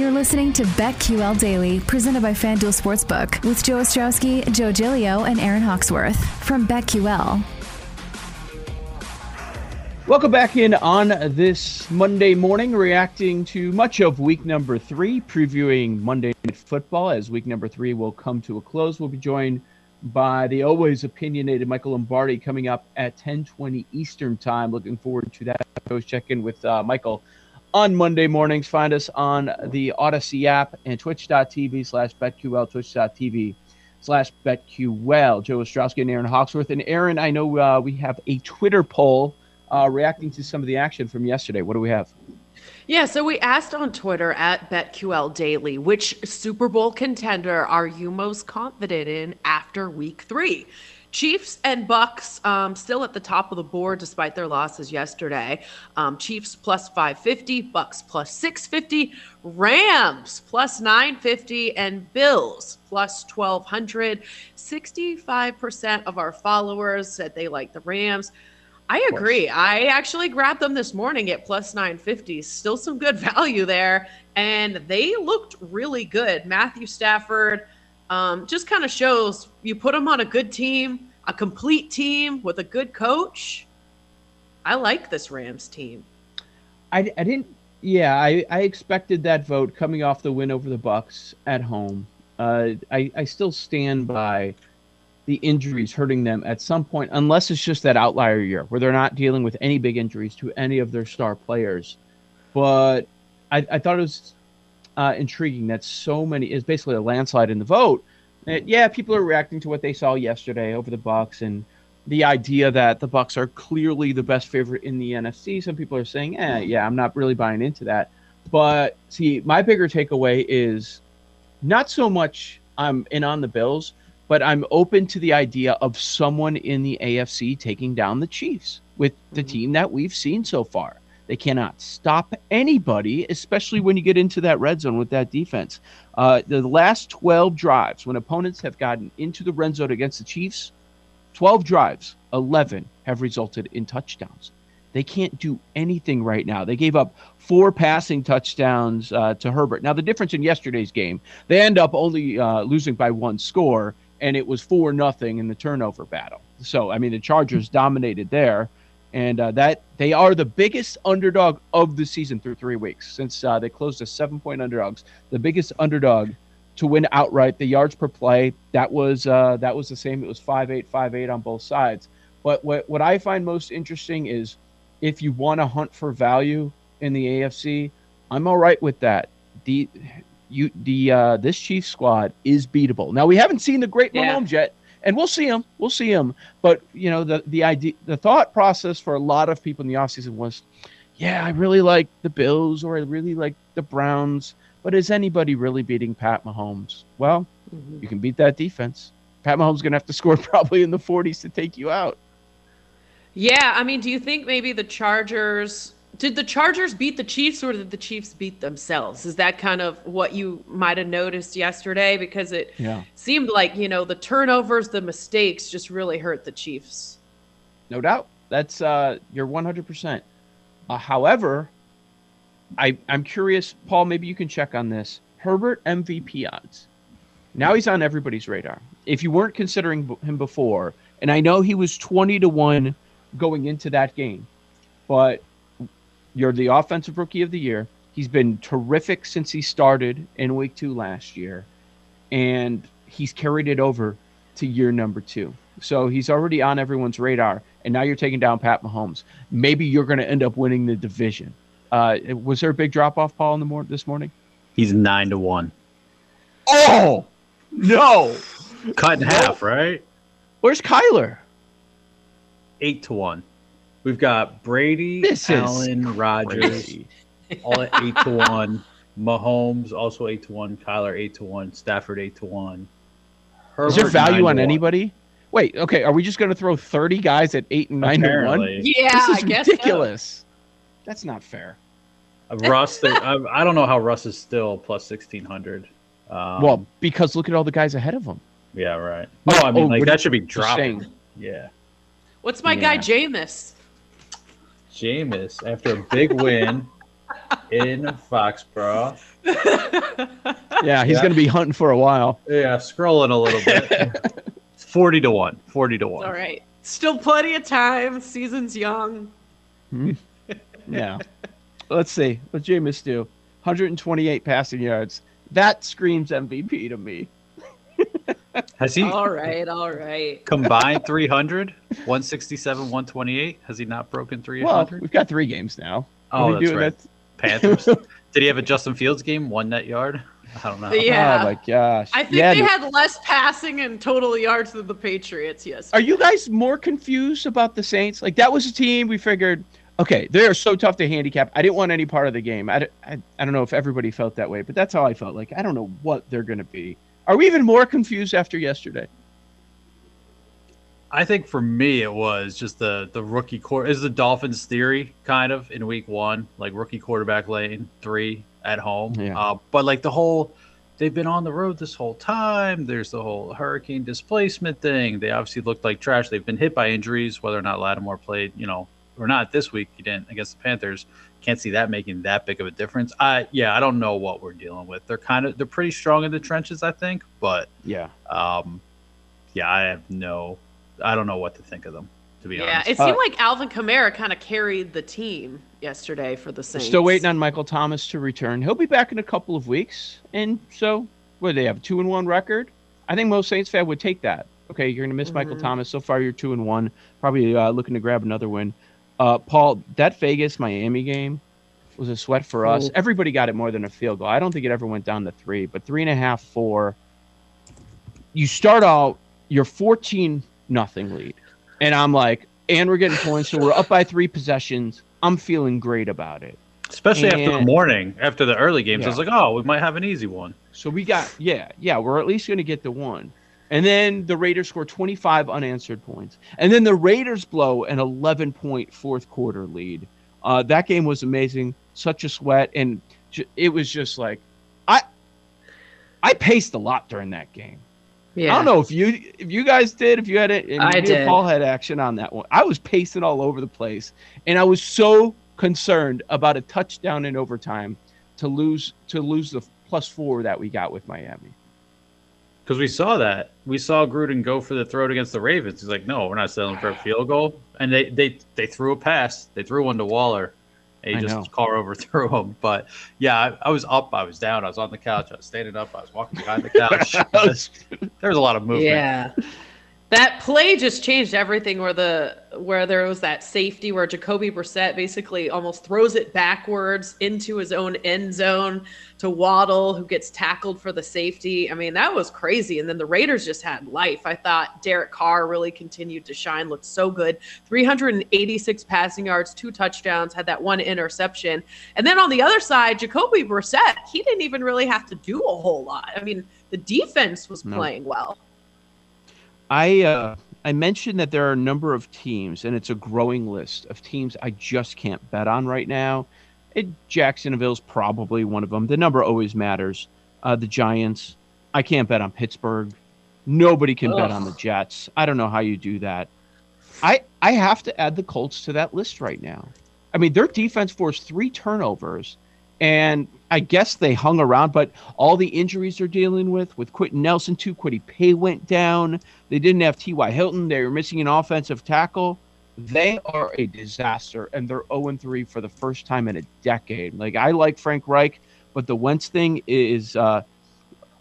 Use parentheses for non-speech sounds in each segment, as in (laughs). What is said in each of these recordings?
You're listening to BetQL Daily, presented by FanDuel Sportsbook, with Joe Ostrowski, Joe Gilio, and Aaron Hawksworth from BetQL. Welcome back in on this Monday morning, reacting to much of week number three, previewing Monday Night Football. As week number three will come to a close, we'll be joined by the always opinionated Michael Lombardi coming up at 10:20 Eastern Time. Looking forward to that. Always check in with uh, Michael on Monday mornings. Find us on the Audacy app and twitch.tv slash BetQL, twitch.tv slash BetQL. Joe Ostrowski and Aaron Hawksworth. And Aaron, I know uh, we have a Twitter poll uh, reacting to some of the action from yesterday. What do we have? Yeah, so we asked on Twitter at BetQL Daily, which Super Bowl contender are you most confident in after week three? Chiefs and Bucs um, still at the top of the board despite their losses yesterday. Um, Chiefs plus 550, Bucs plus 650, Rams plus 950, and Bills plus 1200. 65% of our followers said they like the Rams. I agree. I actually grabbed them this morning at plus 950. Still some good (laughs) value there. And they looked really good. Matthew Stafford um, just kind of shows you put him on a good team, a complete team with a good coach. I like this Rams team. I, I didn't. Yeah, I, I expected that vote coming off the win over the Bucs at home. Uh, I, I still stand by the injuries hurting them at some point, unless it's just that outlier year where they're not dealing with any big injuries to any of their star players. But I, I thought it was uh, intriguing that so many is basically a landslide in the vote. And yeah, people are reacting to what they saw yesterday over the Bucs and the idea that the Bucs are clearly the best favorite in the NFC. Some people are saying, "Eh, yeah, I'm not really buying into that." But see, my bigger takeaway is not so much I'm in on the Bills, but I'm open to the idea of someone in the AFC taking down the Chiefs with the Mhm. team that we've seen so far. They cannot stop anybody, especially when you get into that red zone with that defense. Uh, the last 12 drives, when opponents have gotten into the red zone against the Chiefs, 12 drives, 11 have resulted in touchdowns. They can't do anything right now. They gave up four passing touchdowns uh, to Herbert. Now, the difference in yesterday's game, they end up only uh, losing by one score, and it was four nothing in the turnover battle. So, I mean, the Chargers dominated there, and uh, that they are the biggest underdog of the season through three weeks since uh, they closed as seven point underdogs. The biggest underdog to win outright. The yards per play that was uh, that was the same. It was five eight five eight on both sides. But what what I find most interesting is if you want to hunt for value in the AFC, I'm all right with that. The you the uh, this Chiefs squad is beatable. Now we haven't seen the great Yeah. Mahomes yet, and we'll see him. We'll see him. But you know the the idea, the thought process for a lot of people in the offseason was, yeah, I really like the Bills or I really like the Browns. But is anybody really beating Pat Mahomes? Well, Mhm. you can beat that defense. Pat Mahomes is going to have to (laughs) score probably in the 40s to take you out. Yeah, I mean, do you think maybe the Chargers did the Chargers beat the Chiefs or did the Chiefs beat themselves? Is that kind of what you might have noticed yesterday? Because it Yeah. seemed like, you know, the turnovers, the mistakes just really hurt the Chiefs. No doubt. That's uh, you're 100%. Uh, however, I I'm curious, Paul. Maybe you can check on this. Herbert MVP odds. Now he's on everybody's radar. If you weren't considering b- him before, and I know he was 20 to one going into that game, but you're the offensive rookie of the year. He's been terrific since he started in week two last year, and he's carried it over to year number two. So he's already on everyone's radar, and now you're taking down Pat Mahomes. Maybe you're going to end up winning the division. Uh, was there a big drop off, Paul, in the mor- this morning? He's nine to one. Oh no! Cut in half, right? Where's Kyler? Eight to one. We've got Brady, This Allen, Rodgers, (laughs) all at eight to one. Mahomes also eight to one. Kyler eight to one. Stafford eight to one. Is there value on anybody? Wait, okay. Are we just going to throw 30 guys at eight and nine to one? Yeah, This I is guess so. ridiculous. That's not fair. Uh, Russ. I, I don't know how Russ is still plus sixteen hundred. Um, well, because look at all the guys ahead of him. yeah, right. No, I mean Oh, like that should be Just dropping. Yeah. What's my guy Yeah. Jameis? Jameis, after a big win, in Foxborough. (laughs) Yeah, he's Yeah. going to be hunting for a while. Yeah, scrolling a little bit. (laughs) 40 to 1. 40 to 1. All right. Still plenty of time. Season's young. Hmm. Yeah. Let's see. What Jameis do? 128 passing yards. That screams MVP to me. Has he All right. All right. combined 300? 167, 128? Has he not broken 300? Well, we've got three games now. oh, that's do- right. Panthers. (laughs) Did he have a Justin Fields game? One net yard? I don't know. Yeah. Oh my gosh. I think yeah, they dude. had less passing and total yards than the Patriots. Yes. Are you guys more confused about the Saints? Like that was a team we figured, okay, they are so tough to handicap. I didn't want any part of the game. I, I, I don't know if everybody felt that way, but that's how I felt. Like I don't know what they're going to be. Are we even more confused after yesterday? I think for me it was just the the rookie core is the Dolphins theory kind of in week one, like rookie quarterback lane three at home. Yeah. Uh, but like the whole they've been on the road this whole time. There's the whole hurricane displacement thing. They obviously looked like trash. They've been hit by injuries, whether or not Lattimore played, you know, or not this week. He didn't against the Panthers. Can't see that making that big of a difference. I yeah, I don't know what we're dealing with. They're kind of they're pretty strong in the trenches, I think, but Yeah. um, yeah, I have no, I don't know what to think of them. To be honest. Yeah, honest, it seemed Uh, like Alvin Kamara kind of carried the team yesterday for the We're Saints. still waiting on Michael Thomas to return. He'll be back in a couple of weeks. And so, what do they have? A two and one record? I think most Saints fan would take that. Okay, you're going to miss Michael Mhm. Thomas. So far, you're two and one. Probably uh, looking to grab another win. Uh, Paul, that Vegas Miami game was a sweat for us. Oh. Everybody got it more than a field goal. I don't think it ever went down to three, but three and a half, four. You start out, you're 14 nothing lead. And I'm like, and we're getting points. So we're up by three possessions. I'm feeling great about it. especially after the morning, after the early games, I was like, oh, we might have an easy one. So we got yeah, yeah, we're at least going to get the one. And then the Raiders score 25 unanswered points. And then the Raiders blow an 11 point fourth quarter lead. Uh, that game was amazing. Such a sweat and ju- it was just like I I paced a lot during that game. Yeah. I don't know if you if you guys did, if you had it, I did. Paul had action on that one. I was pacing all over the place, and I was so concerned about a touchdown in overtime to lose to lose the plus four that we got with Miami. Because we saw that. We saw Gruden go for the throw against the Ravens. He's like, no, we're not settling for a field goal. And they they, they threw a pass. They threw one to Waller. And I he know. just car overthrew him. But yeah, I, I was up. I was down. I was on the couch. I was standing up. I was walking behind the (laughs) couch. there was a lot of movement. Yeah. That play just changed everything where the where there was that safety where Jacoby Brissett basically almost throws it backwards into his own end zone to Waddle who gets tackled for the safety. I mean, that was crazy. And then the Raiders just had life. I thought Derek Carr really continued to shine, looked so good. 386 passing yards, two touchdowns, had that one interception. And then on the other side, Jacoby Brissett, he didn't even really have to do a whole lot. I mean, the defense was No. playing well. I uh, I mentioned that there are a number of teams, and it's a growing list of teams I just can't bet on right now. It, Jacksonville's probably one of them. The number always matters. Uh, the Giants, I can't bet on Pittsburgh. Nobody can bet on the Jets. I don't know how you do that. I I have to add the Colts to that list right now. I mean, their defense forced three turnovers, and I guess they hung around, but all the injuries they're dealing with, with Quenton Nelson too, Kwity Paye went down. They didn't have T.Y. Hilton. They were missing an offensive tackle. They are a disaster, and they're 0 3 for the first time in a decade. Like, I like Frank Reich, but the Wentz thing is uh,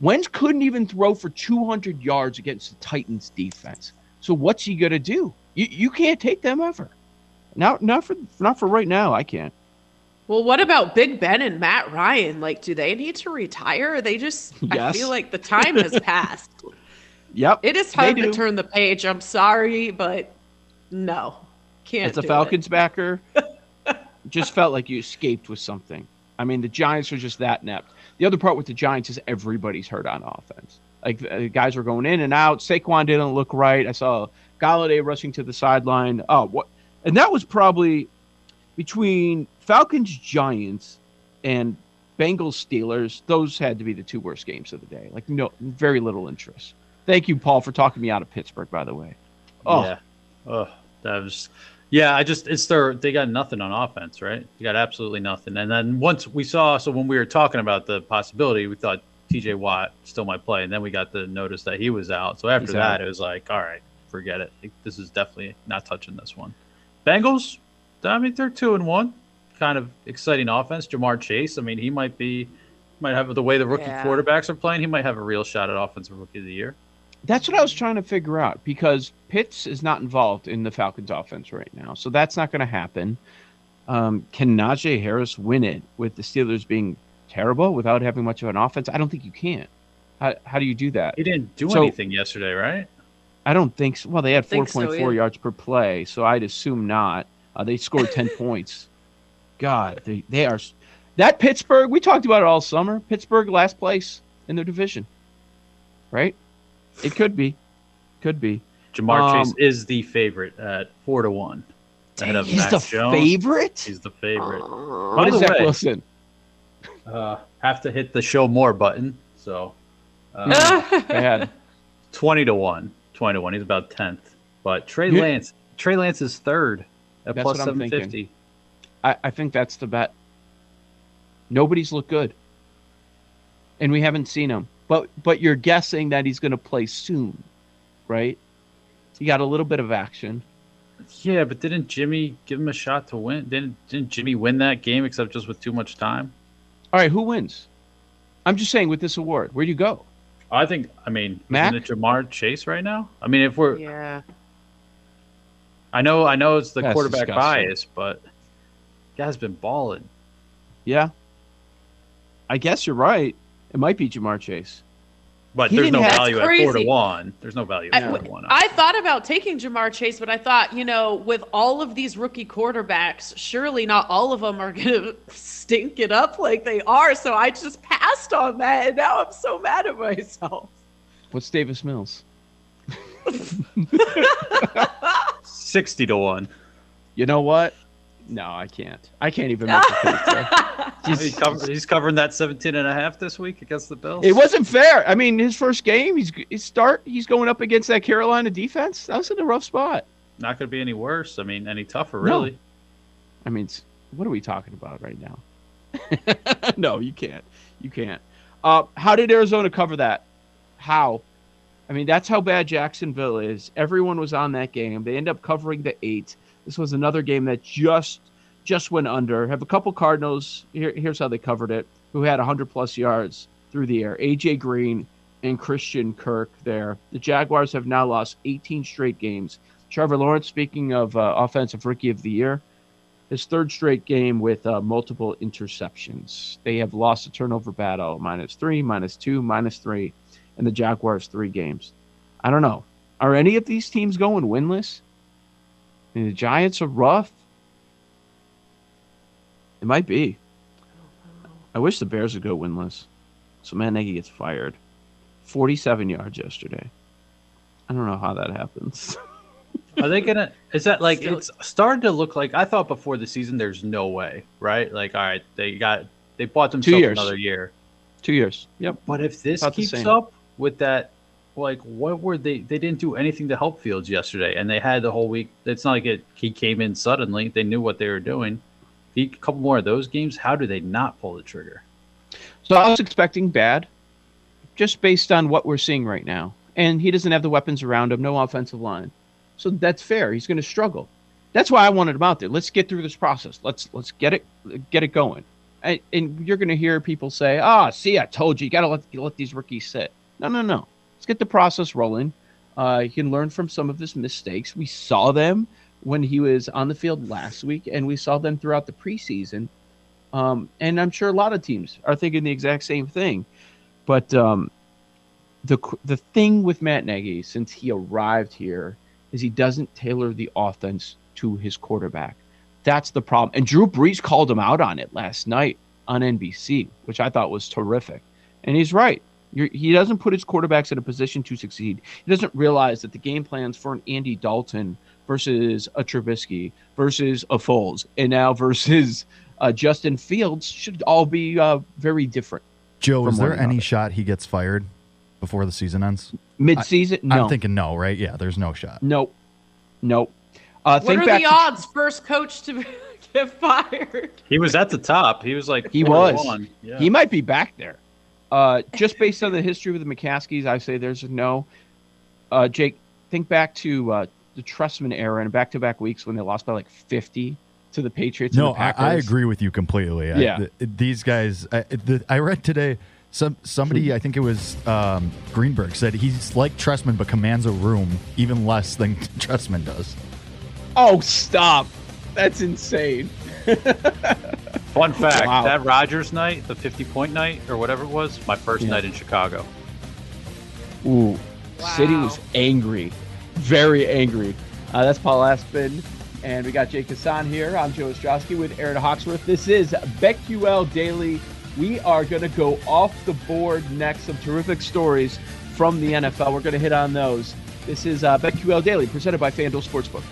Wentz couldn't even throw for 200 yards against the Titans defense. So, what's he going to do? You, you can't take them ever. Not, not, for, not for right now. I can't. Well, what about Big Ben and Matt Ryan? Like, do they need to retire? They just, I feel like the time has (laughs) passed. Yep. It is time to turn the page. I'm sorry, but no, can't. As a do it. Falcons backer, (laughs) just felt like you escaped with something. I mean, the Giants are just that inept. The other part with the Giants is everybody's hurt on offense. Like the guys were going in and out. Saquon didn't look right. I saw Golladay rushing to the sideline. Oh, what? And that was probably between Falcons, Giants, and Bengals, Steelers. Those had to be the two worst games of the day. Like no, very little interest. Thank you, Paul, for talking me out of Pittsburgh. By the way. Oh, Yeah. Oh, that was Yeah, I just it's their they got nothing on offense, right? They got absolutely nothing. And then once we saw, so when we were talking about the possibility, we thought T.J. Watt still might play, and then we got the notice that he was out. So after He's that, it was like, all right, forget it. Like, This is definitely not touching this one. Bengals, I mean, they're two and one, kind of exciting offense. Ja'Marr Chase, I mean, he might be, might have the way the rookie Yeah. quarterbacks are playing. He might have a real shot at offensive rookie of the year. That's what I was trying to figure out because Pitts is not involved in the Falcons offense right now. So that's not going to happen. Um, can Najee Harris win it with the Steelers being terrible without having much of an offense? I don't think you can. How, how do you do that? He didn't do So- anything yesterday, right? I don't think so. Well, they had Think so, 4.4 yeah. yards per play, so I'd assume not. Uh, they scored 10 (laughs) points. God, they, they are. That Pittsburgh, we talked about it all summer. Pittsburgh last place in their division, right? It could be. Could be. Ja'Marr Um, Chase is the favorite at four to one. Ahead of He's Mac the Jones. favorite? He's the favorite. What By the Zach way- Wilson? Uh, have to hit the show more button. So uh, Bad. (laughs) twenty to one. Twenty to one. He's about tenth. But Trey Lance. Trey Lance is third at That's plus what I'm thinking. fifty. I, I think that's the bet. Nobody's looked good. And we haven't seen him. But but you're guessing that he's going to play soon, right? You got a little bit of action. Yeah, but didn't Jimmy give him a shot to win? Didn't didn't Jimmy win that game except just with too much time? All right, who wins? I'm just saying with this award, where do you go? I think. I mean, Mac? isn't it Ja'Marr Chase right now? I mean, if we're, yeah. I know, I know it's the That's quarterback disgusting. bias, but guy's been balling. Yeah. I guess you're right. It might be Ja'Marr Chase. But He there's no didn't have- value at four to one. There's no value I, at four to one. I thought about taking Ja'Marr Chase, but I thought, you know, with all of these rookie quarterbacks, surely not all of them are going to stink it up like they are. So I just passed on that, and now I'm so mad at myself. What's Davis Mills? (laughs) Sixty to one. You know what? No, I can't. I can't even make a (laughs) case there. He's, He's- covering that 17 and a half this week against the Bills. It wasn't fair. I mean, his first game, he's his start, he's going up against that Carolina defense. That was in a rough spot. not going to be any worse. I mean, any tougher, really. No. really. I mean, what are we talking about right now? (laughs) no, you can't. You can't. Uh, how did Arizona cover that? How? I mean, that's how bad Jacksonville is. Everyone was on that game. They end up covering the eight. This was another game that just just went under. Have a couple Cardinals. Here, here's how they covered it. Who had 100 plus yards through the air? AJ Green and Christian Kirk. There. The Jaguars have now lost 18 straight games. Trevor Lawrence, speaking of uh, offensive rookie of the year, his third straight game with uh, multiple interceptions. They have lost a turnover battle minus three, minus two, minus three, and the Jaguars three games. I don't know. Are any of these teams going winless? The Giants are rough. It might be. I wish the Bears would go winless. So Matt Nagy gets fired. 47 yards yesterday. I don't know how that happens. (laughs) Are they going to. Is that like. Still- It's starting to look like. I thought before the season, there's no way, right? Like, all right, they got. They bought themselves years. another year. Two years. Yep. But if this About keeps up with that, like, what were they? They didn't do anything to help Fields yesterday, and they had the whole week. It's not like it, he came in suddenly. They knew what they were doing. A couple more of those games. How do they not pull the trigger? So I was expecting bad, just based on what we're seeing right now. And he doesn't have the weapons around him, no offensive line. So that's fair. He's going to struggle. That's why I wanted him out there. Let's get through this process. Let's let's get it get it going. And, and you're going to hear people say, "Ah, see, I told you. You got to let let these rookies sit." No, no, no. Let's get the process rolling. Uh, he can learn from some of his mistakes. We saw them when he was on the field last week, and we saw them throughout the preseason. Um, and I'm sure a lot of teams are thinking the exact same thing. But um, the the thing with Matt Nagy since he arrived here is he doesn't tailor the offense to his quarterback. That's the problem. And Drew Brees called him out on it last night on NBC, which I thought was terrific. And he's right. You're, he doesn't put his quarterbacks in a position to succeed. He doesn't realize that the game plans for an Andy Dalton versus a Trubisky versus a Foles and now versus uh, Justin Fields should all be uh, very different. Joe, is there any another. shot he gets fired before the season ends? Mid-season, no, I'm thinking no, right? Yeah, there's no shot. Nope. Nope. Uh, What think are back the to- odds first coach to (laughs) get fired? He was at the top. He was like He was. one. Yeah. He might be back there. Uh, just based on the history with the McCaskeys, I say there's a no. Uh, Jake, think back to uh, the Trestman era and back-to-back weeks when they lost by like 50 to the Patriots. No, and the I, Packers. I agree with you completely. I- Yeah. th- these guys. I, the, I read today. Some somebody, I think it was um, Greenberg, said he's like Trestman, but commands a room even less than (laughs) Trestman does. Oh, stop! That's insane. (laughs) Fun fact: Wow. that Rodgers night, the fifty-point night or whatever it was, my first Yeah. night in Chicago. Ooh, City was angry, very angry. Uh, that's Paul Aspen, and we got Jake Hassan here. I'm Joe Ostrowski with Aaron Hawksworth. This is BetQL Daily. We are going to go off the board next. Some terrific stories from the NFL. We're going to hit on those. This is uh, BetQL Daily, presented by FanDuel Sportsbook.